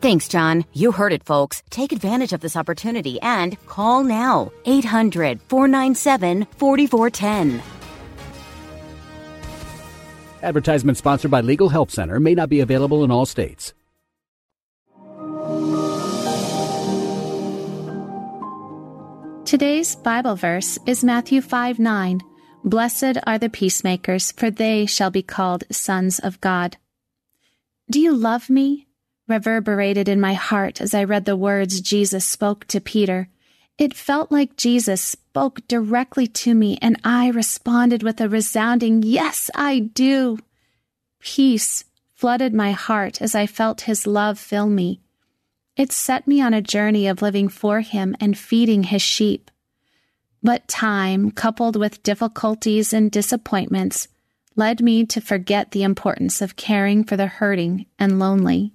Thanks, John. You heard it, folks. Take advantage of this opportunity and call now 800 497 4410. Advertisement sponsored by Legal Help Center may not be available in all states. Today's Bible verse is Matthew 5 9. Blessed are the peacemakers, for they shall be called sons of God. Do you love me? Reverberated in my heart as I read the words Jesus spoke to Peter. It felt like Jesus spoke directly to me, and I responded with a resounding, Yes, I do. Peace flooded my heart as I felt his love fill me. It set me on a journey of living for him and feeding his sheep. But time, coupled with difficulties and disappointments, led me to forget the importance of caring for the hurting and lonely.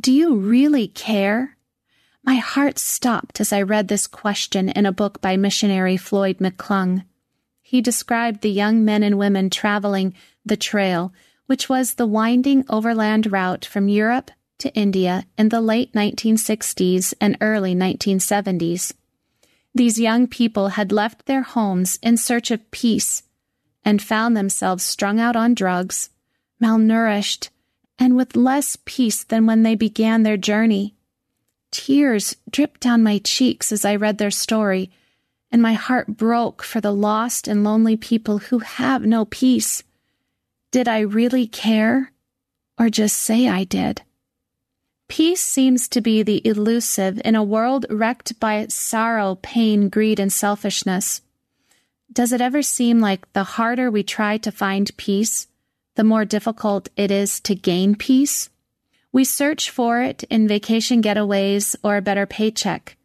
Do you really care? My heart stopped as I read this question in a book by missionary Floyd McClung. He described the young men and women traveling the trail, which was the winding overland route from Europe to India in the late 1960s and early 1970s. These young people had left their homes in search of peace and found themselves strung out on drugs, malnourished, and with less peace than when they began their journey. Tears dripped down my cheeks as I read their story, and my heart broke for the lost and lonely people who have no peace. Did I really care, or just say I did? Peace seems to be the elusive in a world wrecked by sorrow, pain, greed, and selfishness. Does it ever seem like the harder we try to find peace, the more difficult it is to gain peace? We search for it in vacation getaways or a better paycheck,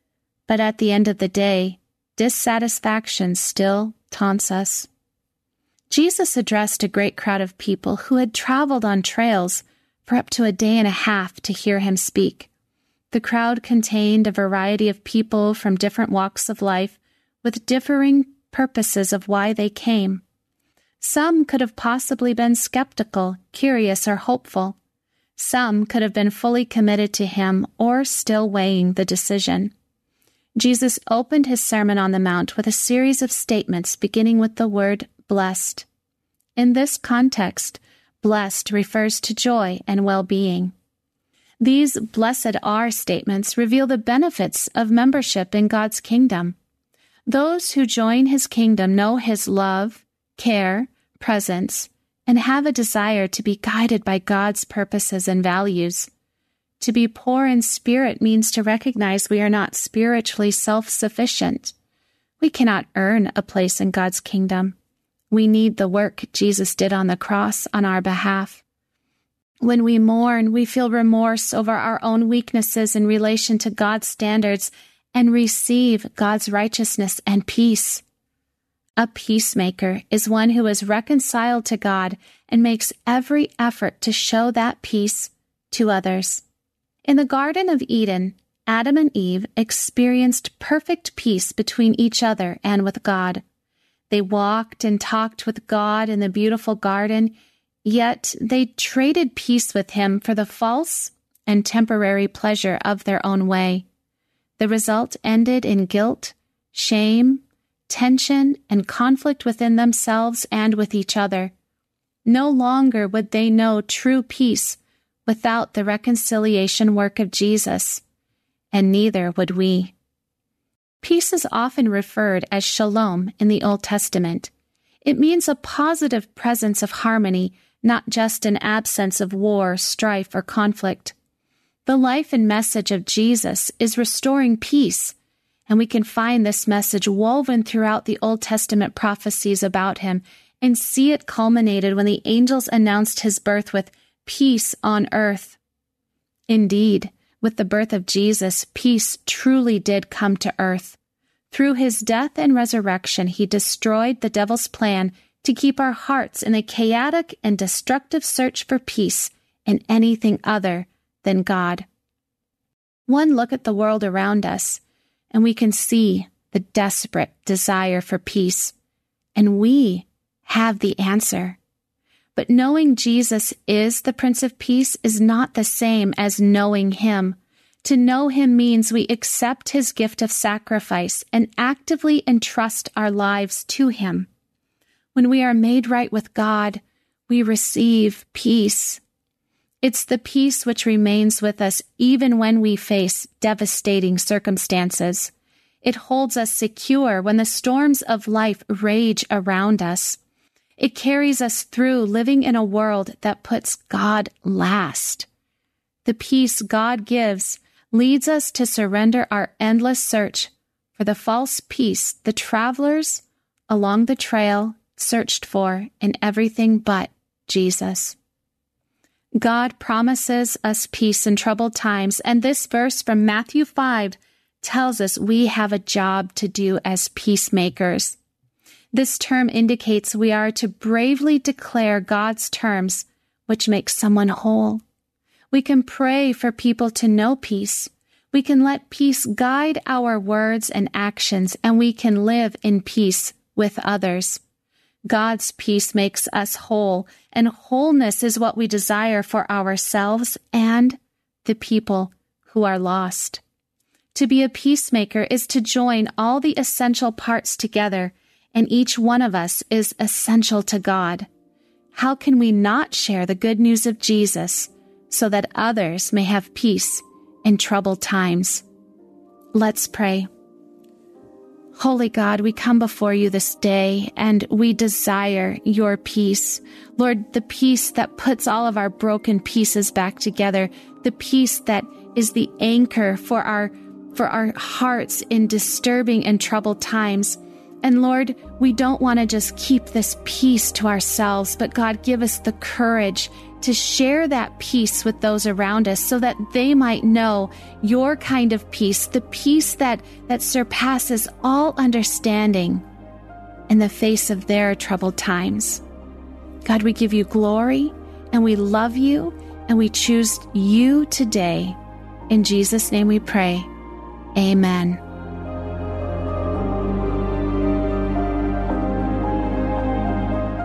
but at the end of the day, dissatisfaction still taunts us. Jesus addressed a great crowd of people who had traveled on trails for up to a day and a half to hear him speak. The crowd contained a variety of people from different walks of life with differing purposes of why they came. Some could have possibly been skeptical, curious, or hopeful. Some could have been fully committed to him or still weighing the decision. Jesus opened his Sermon on the Mount with a series of statements beginning with the word blessed. In this context, Blessed refers to joy and well being. These blessed are statements reveal the benefits of membership in God's kingdom. Those who join his kingdom know his love, care, presence, and have a desire to be guided by God's purposes and values. To be poor in spirit means to recognize we are not spiritually self sufficient. We cannot earn a place in God's kingdom. We need the work Jesus did on the cross on our behalf. When we mourn, we feel remorse over our own weaknesses in relation to God's standards and receive God's righteousness and peace. A peacemaker is one who is reconciled to God and makes every effort to show that peace to others. In the Garden of Eden, Adam and Eve experienced perfect peace between each other and with God. They walked and talked with God in the beautiful garden, yet they traded peace with him for the false and temporary pleasure of their own way. The result ended in guilt, shame, tension, and conflict within themselves and with each other. No longer would they know true peace without the reconciliation work of Jesus, and neither would we. Peace is often referred as shalom in the Old Testament. It means a positive presence of harmony, not just an absence of war, strife, or conflict. The life and message of Jesus is restoring peace, and we can find this message woven throughout the Old Testament prophecies about him and see it culminated when the angels announced his birth with peace on earth. Indeed, with the birth of Jesus, peace truly did come to earth. Through his death and resurrection, he destroyed the devil's plan to keep our hearts in a chaotic and destructive search for peace in anything other than God. One look at the world around us, and we can see the desperate desire for peace, and we have the answer. But knowing Jesus is the Prince of Peace is not the same as knowing Him. To know Him means we accept His gift of sacrifice and actively entrust our lives to Him. When we are made right with God, we receive peace. It's the peace which remains with us even when we face devastating circumstances. It holds us secure when the storms of life rage around us. It carries us through living in a world that puts God last. The peace God gives leads us to surrender our endless search for the false peace the travelers along the trail searched for in everything but Jesus. God promises us peace in troubled times, and this verse from Matthew 5 tells us we have a job to do as peacemakers. This term indicates we are to bravely declare God's terms, which make someone whole. We can pray for people to know peace. We can let peace guide our words and actions, and we can live in peace with others. God's peace makes us whole, and wholeness is what we desire for ourselves and the people who are lost. To be a peacemaker is to join all the essential parts together and each one of us is essential to God. How can we not share the good news of Jesus so that others may have peace in troubled times? Let's pray. Holy God, we come before you this day and we desire your peace. Lord, the peace that puts all of our broken pieces back together, the peace that is the anchor for our, for our hearts in disturbing and troubled times. And Lord, we don't want to just keep this peace to ourselves, but God, give us the courage to share that peace with those around us so that they might know your kind of peace, the peace that, that surpasses all understanding in the face of their troubled times. God, we give you glory and we love you and we choose you today. In Jesus' name we pray. Amen.